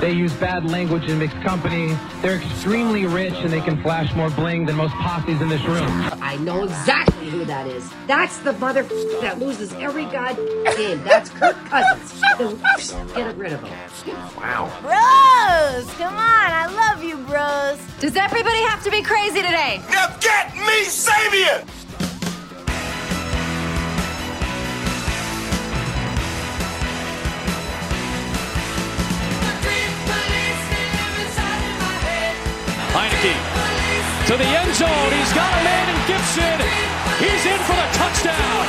they use bad language in mixed company. They're extremely rich and they can flash more bling than most posses in this room. I know exactly who that is. That's the mother that loses every god game. That's Kirk Cousins. Get rid of him. Wow. Bros, come on. I love you, bros. Does everybody have to be crazy today? Now get me Savior! Heinicke to the end zone. He's got a man in Gibson. He's in for the touchdown.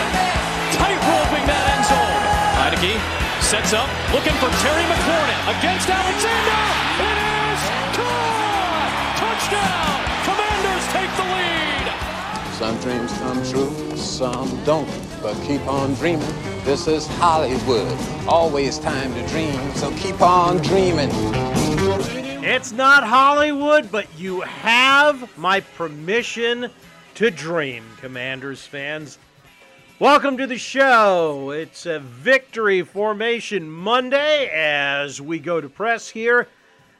Tight roping that end zone. Heinicke sets up, looking for Terry McLaurin against Alexander. It is caught. Touchdown. Commanders take the lead. Some dreams come true, some don't. But keep on dreaming. This is Hollywood. Always time to dream, so keep on dreaming. It's not Hollywood, but you have my permission to dream, Commanders fans. Welcome to the show. It's a victory formation Monday as we go to press here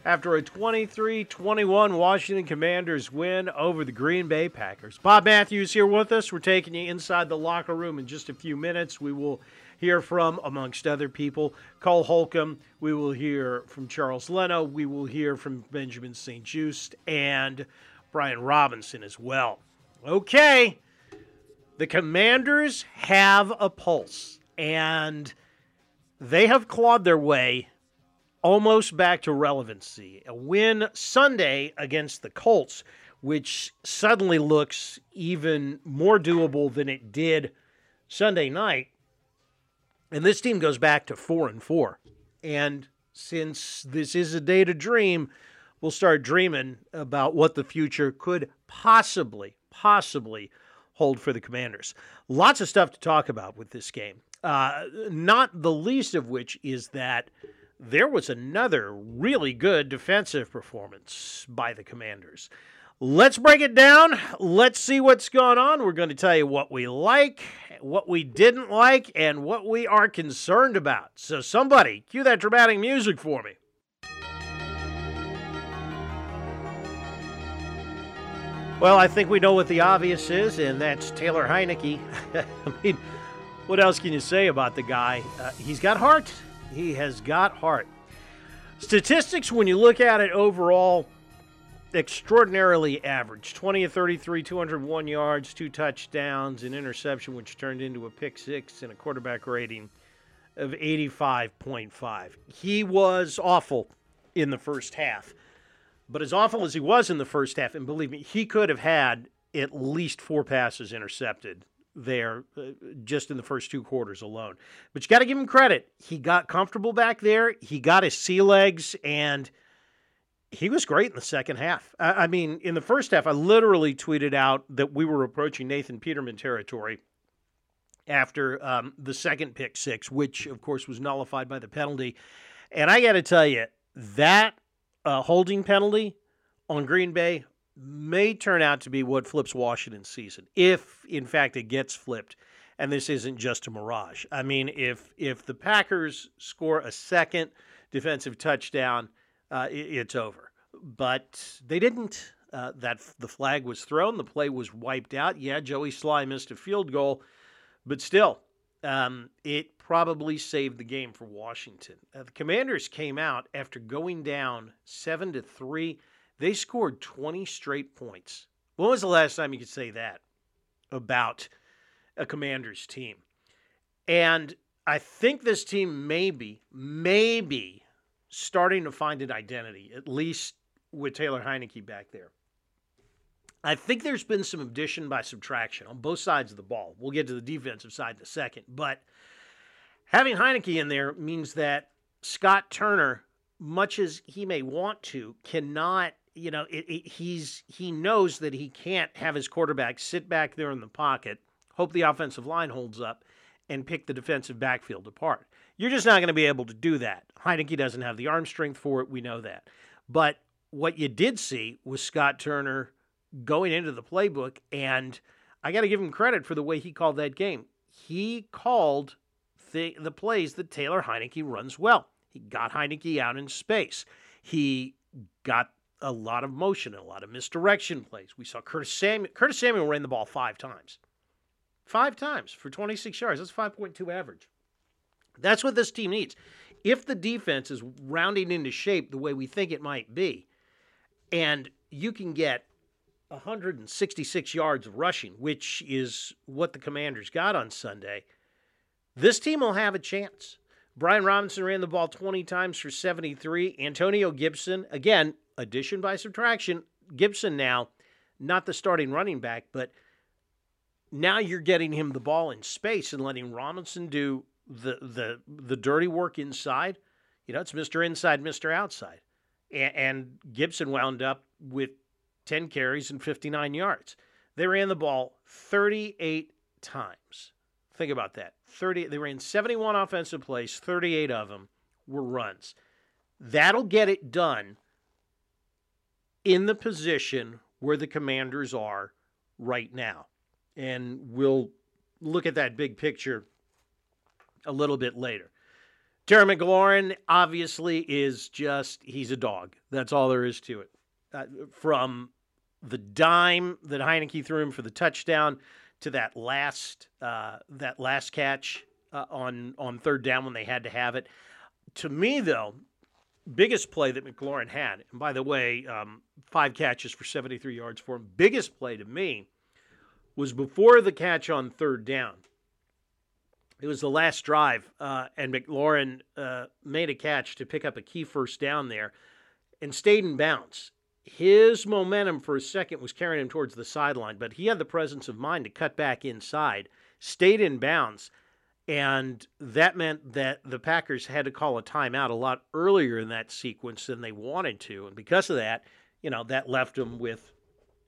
after a 23 21 Washington Commanders win over the Green Bay Packers. Bob Matthews here with us. We're taking you inside the locker room in just a few minutes. We will hear from, amongst other people, Cole Holcomb. We will hear from Charles Leno. We will hear from Benjamin St. Juste and Brian Robinson as well. Okay. The Commanders have a pulse, and they have clawed their way almost back to relevancy. A win Sunday against the Colts, which suddenly looks even more doable than it did Sunday night. And this team goes back to four and four. And since this is a day to dream, we'll start dreaming about what the future could possibly, possibly hold for the Commanders. Lots of stuff to talk about with this game. Uh, not the least of which is that there was another really good defensive performance by the Commanders. Let's break it down. Let's see what's going on. We're going to tell you what we like, what we didn't like, and what we are concerned about. So, somebody, cue that dramatic music for me. Well, I think we know what the obvious is, and that's Taylor Heinicke. I mean, what else can you say about the guy? Uh, he's got heart. He has got heart. Statistics, when you look at it overall, extraordinarily average 20 of 33, 201 yards, two touchdowns, an interception, which turned into a pick six, and a quarterback rating of 85.5. He was awful in the first half. But as awful as he was in the first half, and believe me, he could have had at least four passes intercepted there uh, just in the first two quarters alone. But you got to give him credit. He got comfortable back there, he got his sea legs, and he was great in the second half. I, mean, in the first half, I literally tweeted out that we were approaching Nathan Peterman territory after um, the second pick six, which, of course, was nullified by the penalty. And I got to tell you, that uh, holding penalty on Green Bay may turn out to be what flips Washington's season, if in fact it gets flipped, and this isn't just a mirage. I mean, if if the Packers score a second defensive touchdown, uh, it, it's over. But they didn't. Uh, that the flag was thrown, the play was wiped out. Yeah, Joey Slye missed a field goal, but still, um, it probably saved the game for Washington. Uh, the Commanders came out after going down seven to three. They scored 20 straight points. When was the last time you could say that about a Commanders team? And I think this team maybe, maybe starting to find an identity, at least with Taylor Heinicke back there. I think there's been some addition by subtraction on both sides of the ball. We'll get to the defensive side in a second. But having Heinicke in there means that Scott Turner much as he may want to, cannot. You know, it, it, he's he knows that he can't have his quarterback sit back there in the pocket, hope the offensive line holds up, and pick the defensive backfield apart. You're just not going to be able to do that. Heinicke doesn't have the arm strength for it. We know that. But what you did see was Scott Turner going into the playbook, and I got to give him credit for the way he called that game. He called the, the plays that Taylor Heinicke runs well. He got Heinicke out in space. He got a lot of motion and a lot of misdirection plays. We saw Curtis Samuel. Curtis Samuel ran the ball five times. Five times for 26 yards. That's 5.2 average. That's what this team needs. If the defense is rounding into shape the way we think it might be, and you can get 166 yards of rushing, which is what the Commanders got on Sunday, this team will have a chance. Brian Robinson ran the ball 20 times for 73. Antonio Gibson, again, addition by subtraction. Gibson now, not the starting running back, but now you're getting him the ball in space and letting Robinson do the the the dirty work inside. You know, it's Mr. Inside, Mr. Outside. And, and Gibson wound up with 10 carries and 59 yards. They ran the ball 38 times. Think about that. 30 they ran 71 offensive plays, 38 of them were runs. That'll get it done in the position where the commanders are right now. And we'll look at that big picture a little bit later. Terry McLaurin obviously is just, he's a dog. That's all there is to it. Uh, from the dime that Heinicke threw him for the touchdown to that last uh, that last catch uh, on on third down when they had to have it. To me, though, biggest play that McLaurin had, and by the way, um, five catches for 73 yards for him. Biggest play to me was before the catch on third down. It was the last drive, uh, and McLaurin uh, made a catch to pick up a key first down there and stayed in bounds. His momentum for a second was carrying him towards the sideline, but he had the presence of mind to cut back inside, stayed in bounds, and that meant that the Packers had to call a timeout a lot earlier in that sequence than they wanted to. And because of that, you know, that left them with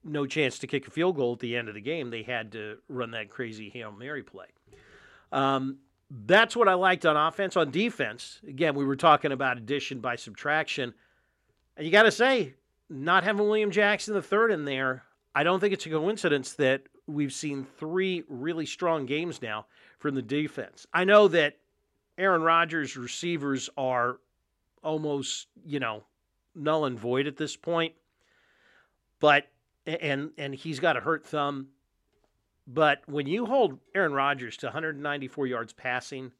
no chance to kick a field goal at the end of the game. They had to run that crazy Hail Mary play. Um, that's what I liked on offense. On defense, again, we were talking about addition by subtraction. And you got to say, not having William Jackson III in there, I don't think it's a coincidence that we've seen three really strong games now from the defense. I know that Aaron Rodgers' receivers are almost, you know, null and void at this point. But and and he's got a hurt thumb. But when you hold Aaron Rodgers to 194 yards passing,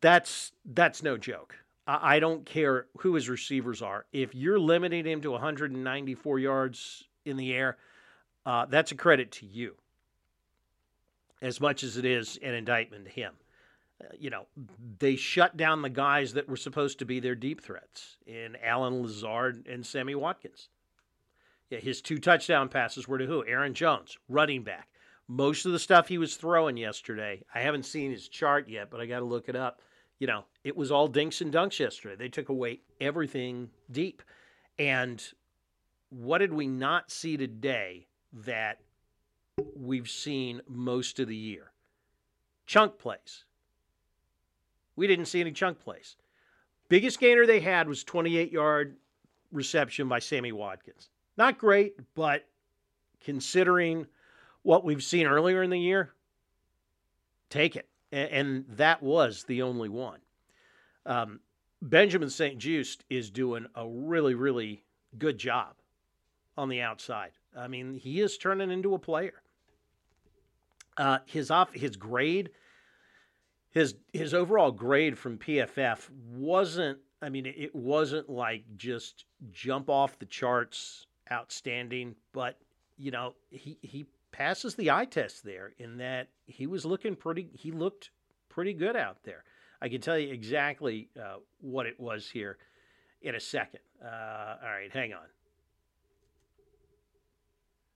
that's that's no joke. I, I don't care who his receivers are. If you're limiting him to 194 yards in the air, uh, that's a credit to you, as much as it is an indictment to him. Uh, you know, they shut down the guys that were supposed to be their deep threats in Allen Lazard and Sammy Watkins. His two touchdown passes were to who? Aaron Jones, running back. Most of the stuff he was throwing yesterday, I haven't seen his chart yet, but I got to look it up. You know, it was all dinks and dunks yesterday. They took away everything deep. And what did we not see today that we've seen most of the year? Chunk plays. We didn't see any chunk plays. Biggest gainer they had was 28 yard reception by Sammy Watkins. Not great, but considering what we've seen earlier in the year, take it. And, that was the only one. Um, Benjamin St. Juste is doing a really, really good job on the outside. I mean, he is turning into a player. Uh, his off his grade, his his overall grade from PFF wasn't. I mean, it wasn't like just jump off the charts outstanding, but you know, he he passes the eye test there in that he was looking pretty. He looked pretty good out there. I can tell you exactly uh, what it was here in a second. Uh, all right, hang on.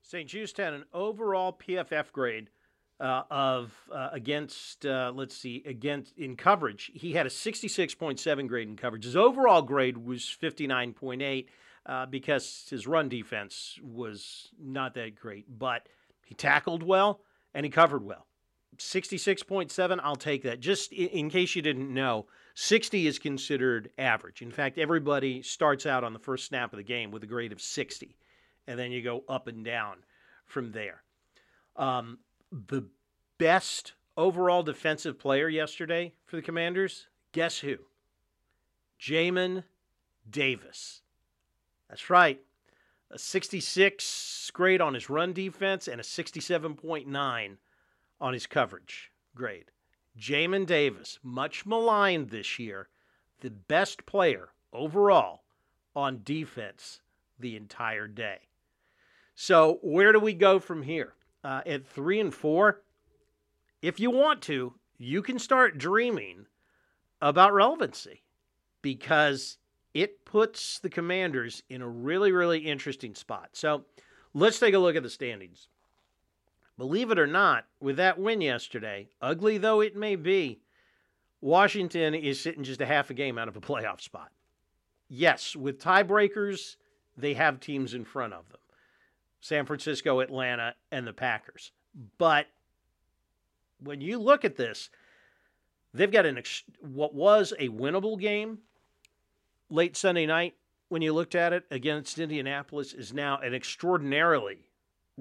St. Juste had an overall PFF grade uh, of uh, against uh, let's see against in coverage. He had a 66.7 grade in coverage. His overall grade was 59.8 uh, because his run defense was not that great, but he tackled well and he covered well. 66.7, I'll take that. Just in, case you didn't know, 60 is considered average. In fact, everybody starts out on the first snap of the game with a grade of 60, and then you go up and down from there. Um, the best overall defensive player yesterday for the Commanders, guess who? Jamin Davis. That's right. A 66 grade on his run defense and a 67.9 on his coverage grade. Jamin Davis, much maligned this year, the best player overall on defense the entire day. So, where do we go from here? Uh, at three and four, if you want to, you can start dreaming about relevancy because it puts the commanders in a really, really interesting spot. So, let's take a look at the standings. Believe it or not, with that win yesterday, ugly though it may be, Washington is sitting just a half a game out of a playoff spot. Yes, with tiebreakers, they have teams in front of them San Francisco, Atlanta, and the Packers. But when you look at this, they've got an ex- what was a winnable game late Sunday night when you looked at it against Indianapolis is now an extraordinarily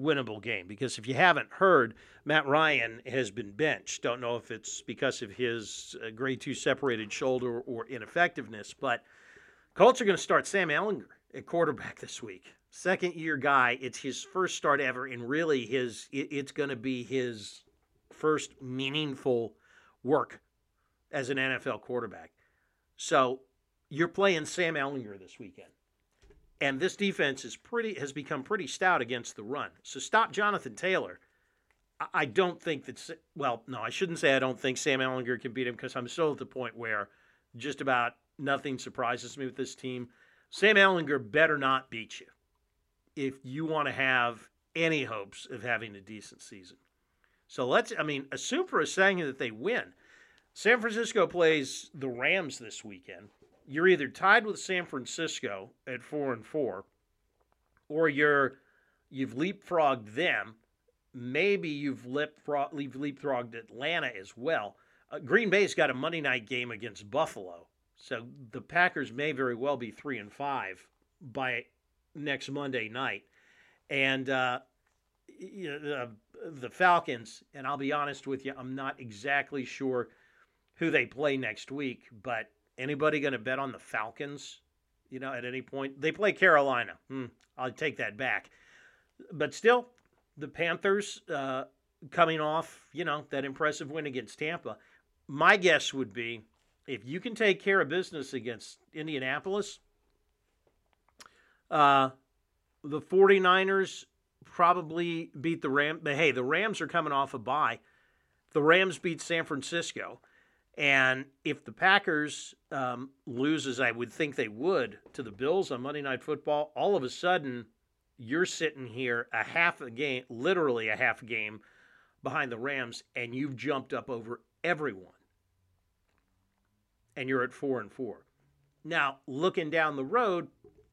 winnable game because if you haven't heard, Matt Ryan has been benched. Don't know if it's because of his uh, grade two separated shoulder or ineffectiveness, but Colts are going to start Sam Ehlinger at quarterback this week. Second year guy. It's his first start ever, and really his it, it's going to be his first meaningful work as an NFL quarterback. So you're playing Sam Ehlinger this weekend. And this defense is pretty has become pretty stout against the run. So stop Jonathan Taylor. I don't think that. Well, no, I shouldn't say I don't think Sam Ehlinger can beat him because I'm still at the point where just about nothing surprises me with this team. Sam Ehlinger better not beat you if you want to have any hopes of having a decent season. So let's, I mean, assume for a second that they win. San Francisco plays the Rams this weekend you're either tied with San Francisco at four and four, or you're you've leapfrogged them. Maybe you've leapfrog, leapfrogged Atlanta as well. Uh, Green Bay's got a Monday night game against Buffalo, so the Packers may very well be three and five by next Monday night, and uh, the, the Falcons. And I'll be honest with you, I'm not exactly sure who they play next week, but Anybody going to bet on the Falcons? You know, at any point they play Carolina. Hmm, I'll take that back. But still, the Panthers uh, coming off, you know, that impressive win against Tampa. My guess would be if you can take care of business against Indianapolis, uh, the 49ers probably beat the Rams. But hey, the Rams are coming off a bye. The Rams beat San Francisco. And if the Packers um, lose, as I would think they would, to the Bills on Monday Night Football, all of a sudden you're sitting here a half a game, literally a half game behind the Rams, and you've jumped up over everyone. And you're at four and four. Now, looking down the road,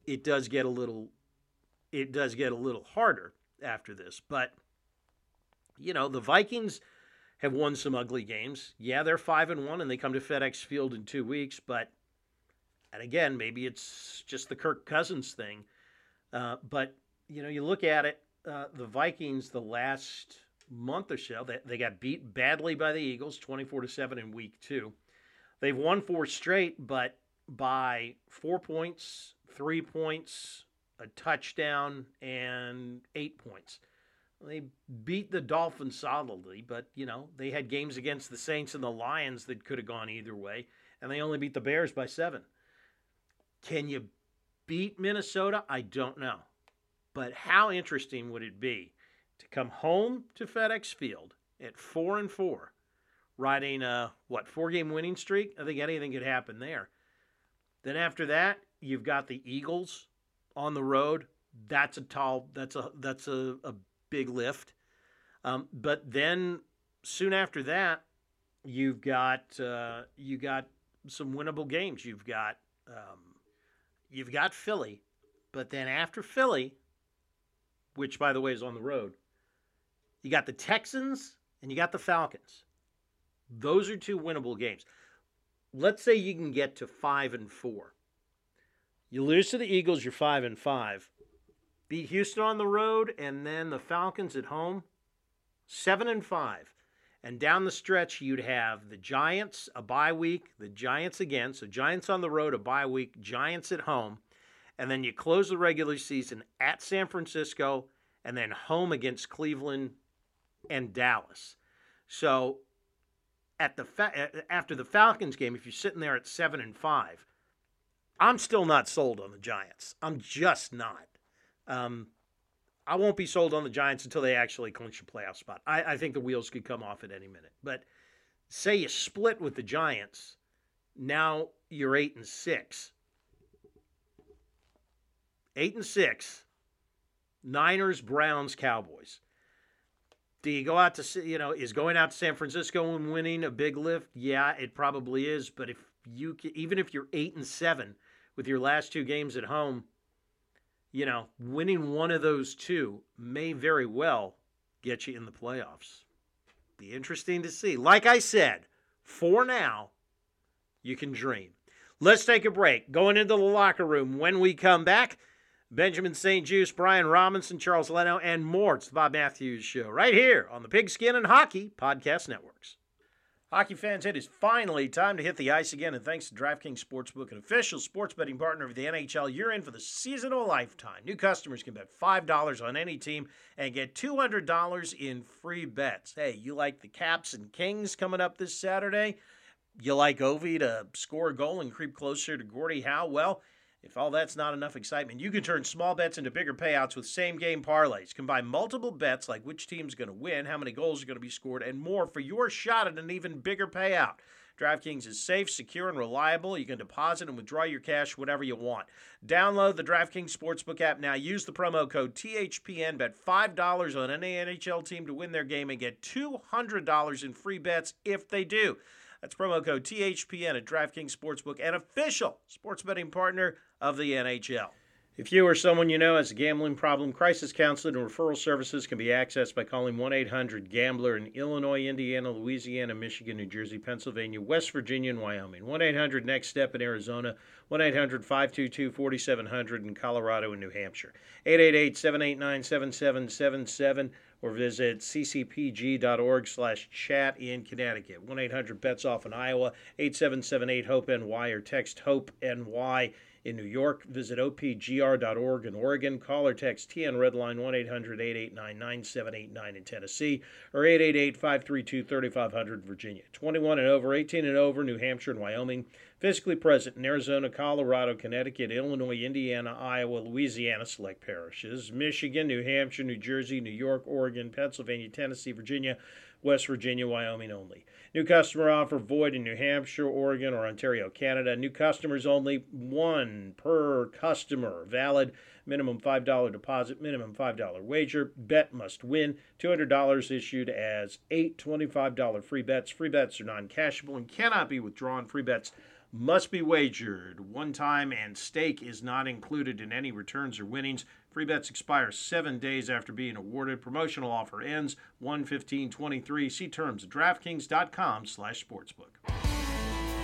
it does get a little it does get a little harder after this. But you know, the Vikings – have won some ugly games. Yeah, they're five and one, and they come to FedEx Field in two weeks. But and again, maybe it's just the Kirk Cousins thing. Uh, but you know, you look at it, uh, the Vikings the last month or so, they, they got beat badly by the Eagles, twenty-four to seven in week two. They've won four straight, but by four points, three points, a touchdown, and eight points. They beat the Dolphins solidly, but you know they had games against the Saints and the Lions that could have gone either way, and they only beat the Bears by seven. Can you beat Minnesota? I don't know, but how interesting would it be to come home to FedEx Field at four and four, riding a what four game winning streak? I think anything could happen there. Then after that, you've got the Eagles on the road. That's a tall. That's a that's a, a big lift. Um, but then soon after that, you've got uh, you got some winnable games. You've got um, you've got Philly, but then after Philly, which by the way is on the road, you got the Texans and you got the Falcons. Those are two winnable games. Let's say you can get to five and four. You lose to the Eagles, you're five and five. Beat Houston on the road, and then the Falcons at home, seven and five. And down the stretch, you'd have the Giants, a bye week, the Giants again. So Giants on the road, a bye week, Giants at home. And then you close the regular season at San Francisco and then home against Cleveland and Dallas. So at the fa- after the Falcons game, if you're sitting there at seven and five, I'm still not sold on the Giants. I'm just not. Um, I won't be sold on the Giants until they actually clinch a playoff spot. I, I think the wheels could come off at any minute. But say you split with the Giants, now you're eight and six. Eight and six. Niners, Browns, Cowboys. Do you go out to see? you know is going out to San Francisco and winning a big lift? Yeah, it probably is. But if you even if you're eight and seven with your last two games at home, you know, winning one of those two may very well get you in the playoffs. Be interesting to see. Like I said, for now, you can dream. Let's take a break. Going into the locker room when we come back. Benjamin St. Juste, Brian Robinson, Charles Leno, and more. It's the Bob Matthews Show right here on the Pigskin and Hockey Podcast Networks. Hockey fans, it is finally time to hit the ice again, and thanks to DraftKings Sportsbook, an official sports betting partner of the NHL, you're in for the season of a lifetime. New customers can bet $5 on any team and get $200 in free bets. Hey, you like the Caps and Kings coming up this Saturday? You like Ovi to score a goal and creep closer to Gordie Howe? Well, if all that's not enough excitement, you can turn small bets into bigger payouts with same game parlays. Combine multiple bets like which team's going to win, how many goals are going to be scored, and more for your shot at an even bigger payout. DraftKings is safe, secure, and reliable. You can deposit and withdraw your cash whenever you want. Download the DraftKings Sportsbook app now. Use the promo code THPN. Bet $5 on any NHL team to win their game and get $200 in free bets if they do. That's promo code THPN at DraftKings Sportsbook, an official sports betting partner of the NHL. If you or someone you know has a gambling problem, crisis counseling and referral services can be accessed by calling 1 800 Gambler in Illinois, Indiana, Louisiana, Michigan, New Jersey, Pennsylvania, West Virginia, and Wyoming. 1 800 Next Step in Arizona. 1 800 522 4700 in Colorado and New Hampshire. 888 789 7777 or visit ccpg.org slash chat in Connecticut. 1-800-BETS-OFF in Iowa, 8778-HOPE-NY or text HOPE-NY in New York. Visit opgr.org in Oregon. Call or text TN Redline 1-800-889-9789 in Tennessee or 888-532-3500 Virginia. 21 and over, 18 and over, New Hampshire and Wyoming. Physically present in Arizona, Colorado, Connecticut, Illinois, Indiana, Iowa, Louisiana, select parishes, Michigan, New Hampshire, New Jersey, New York, Oregon, Pennsylvania, Tennessee, Virginia, West Virginia, Wyoming only. New customer offer void in New Hampshire, Oregon, or Ontario, Canada. New customers only, one per customer. Valid minimum $5 deposit, minimum $5 wager. Bet must win. $200 issued as eight $25 free bets. Free bets are non cashable and cannot be withdrawn. Free bets must be wagered one time and stake is not included in any returns or winnings. Free bets expire seven days after being awarded. Promotional offer ends 1-15-23. See terms at DraftKings.com slash sportsbook.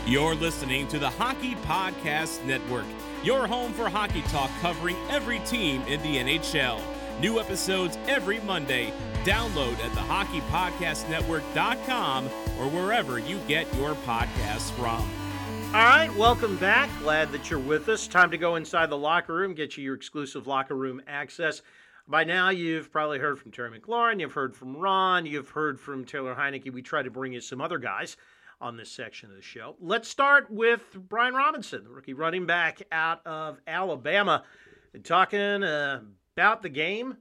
You're listening to the Hockey Podcast Network, your home for hockey talk covering every team in the NHL. New episodes every Monday. Download at the thehockeypodcastnetwork.com or wherever you get your podcasts from. All right, welcome back. Glad that you're with us. Time to go inside the locker room, get you your exclusive locker room access. By now, you've probably heard from Terry McLaurin, you've heard from Ron, you've heard from Taylor Heinicke. We try to bring you some other guys on this section of the show. Let's start with Brian Robinson, the rookie running back out of Alabama, talking uh, about the game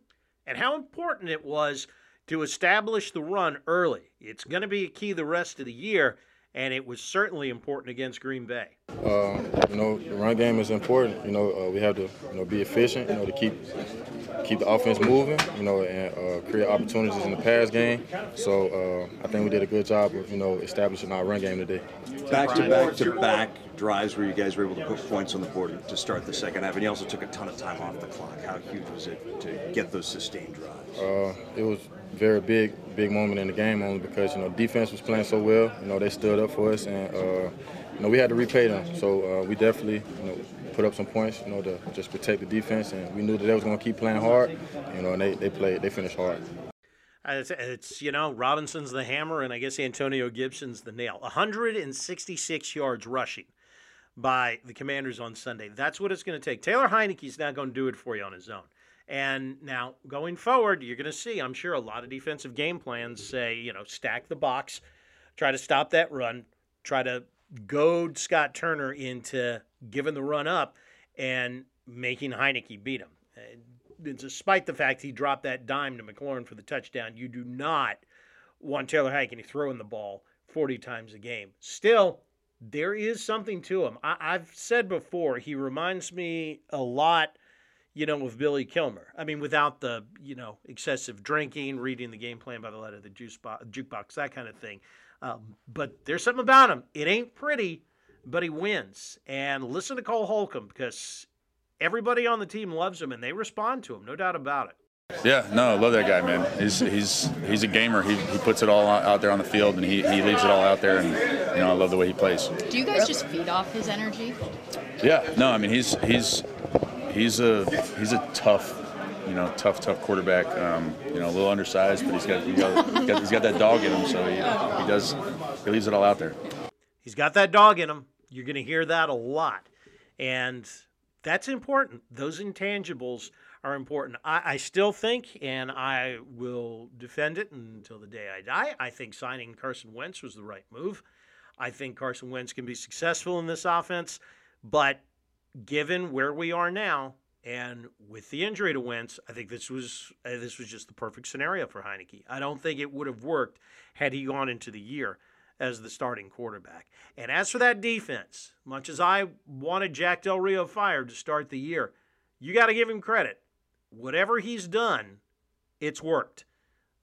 and how important it was to establish the run early. It's going to be a key the rest of the year and it was certainly important against Green Bay. Uh, you know, the run game is important. You know, uh, we have to you know be efficient. You know, to keep keep the offense moving. You know, and uh, create opportunities in the pass game. So uh, I think we did a good job of you know establishing our run game today. Back to back to back drives where you guys were able to put points on the board to start the second half, and you also took a ton of time off the clock. How huge was it to get those sustained drives? Uh, it was very big, big moment in the game only because you know defense was playing so well. You know they stood up for us, and uh, you know we had to repay them. So uh, we definitely you know put up some points, you know, to just protect the defense, and we knew that they was going to keep playing hard. You know, and they they played, they finished hard. It's, it's, you know Robinson's the hammer, and I guess Antonio Gibson's the nail. 166 yards rushing by the Commanders on Sunday. That's what it's going to take. Taylor Heinicke's not going to do it for you on his own. And now going forward, you're going to see, I'm sure, a lot of defensive game plans say, you know, stack the box, try to stop that run, try to goad Scott Turner into giving the run up and making Heinicke beat him. And despite the fact he dropped that dime to McLaurin for the touchdown, you do not want Taylor Heinicke throwing the ball 40 times a game. Still, there is something to him. I, have said before, he reminds me a lot, you know, of Billy Kilmer. I mean, without the, you know, excessive drinking, reading the game plan by the letter of the juice bo- jukebox, that kind of thing. Um, but there's something about him. It ain't pretty, but he wins. And listen to Cole Holcomb because everybody on the team loves him and they respond to him, no doubt about it. Yeah, no, I love that guy, man. He's he's he's a gamer. He, he puts it all out there on the field, and he, he leaves it all out there. And you know, I love the way he plays. Do you guys just feed off his energy? Yeah, no, I mean he's he's he's a he's a tough, you know, tough tough quarterback. Um, you know, a little undersized, but he's got, he got, he's got he's got that dog in him. So he, he does he leaves it all out there. He's got that dog in him. You're going to hear that a lot, and that's important. Those intangibles are important. I, I, still think, and I will defend it until the day I die, I think signing Carson Wentz was the right move. I think Carson Wentz can be successful in this offense, but given where we are now and with the injury to Wentz, I think this was uh, this was just the perfect scenario for Heinicke. I don't think it would have worked had he gone into the year as the starting quarterback. And as for that defense, much as I wanted Jack Del Rio fired to start the year, you got to give him credit whatever he's done, it's worked.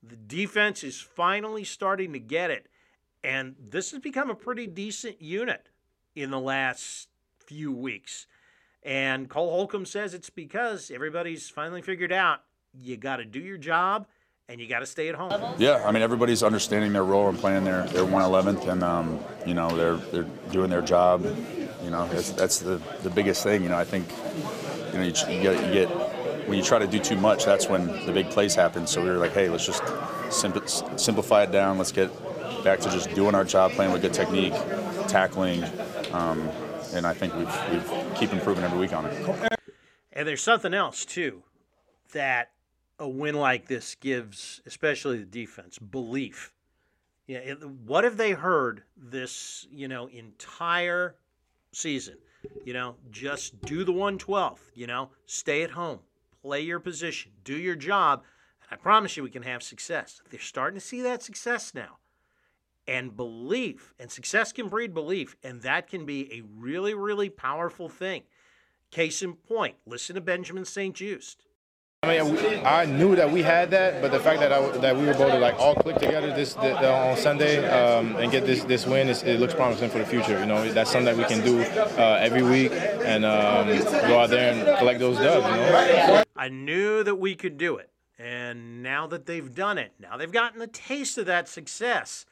The defense is finally starting to get it. And this has become a pretty decent unit in the last few weeks. And Cole Holcomb says it's because everybody's finally figured out you got to do your job and you got to stay at home. Yeah, I mean everybody's understanding their role and playing their their 111th, and um, you know they're they're doing their job. You know that's that's the the biggest thing. You know I think you know you, you get you get when you try to do too much, that's when the big plays happen. So we were like, hey, let's just simplify it down. Let's get back to just doing our job, playing with good technique, tackling, um, and I think we've, we've keep improving every week on it. And there's something else too that a win like this gives, especially the defense, belief. Yeah, what have they heard this, you know, entire season? You know, just do the 112, you know, stay at home, play your position, do your job, and I promise you we can have success. They're starting to see that success now. And belief, and success can breed belief, and that can be a really, really powerful thing. Case in point, listen to Benjamin St. Juste. I mean, I knew that we had that, but the fact that I, that we were able to like all click together this the, the, on Sunday um, and get this this win, it looks promising for the future. You know, that's something that we can do uh, every week and um, go out there and collect those dubs. You know? I knew that we could do it, and now that they've done it, now they've gotten a taste of that success.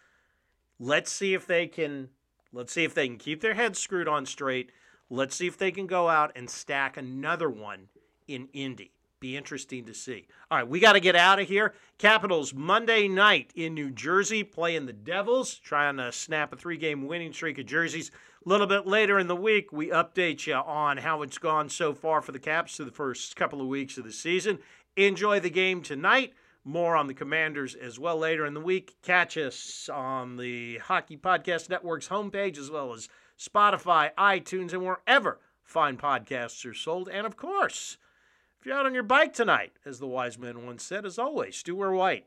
Let's see if they can. Let's see if they can keep their heads screwed on straight. Let's see if they can go out and stack another one in Indy be interesting to see. All right, we got to get out of here. Capitals Monday night in New Jersey playing the Devils, trying to snap a three game winning streak of jerseys. A little bit later in the week, we update you on how it's gone so far for the Caps through the first couple of weeks of the season. Enjoy the game tonight. More on the Commanders as well later in the week. Catch us on the Hockey Podcast Network's homepage as well as Spotify, iTunes, and wherever fine podcasts are sold. And of course, if you're out on your bike tonight, as the wise man once said, as always, do wear white.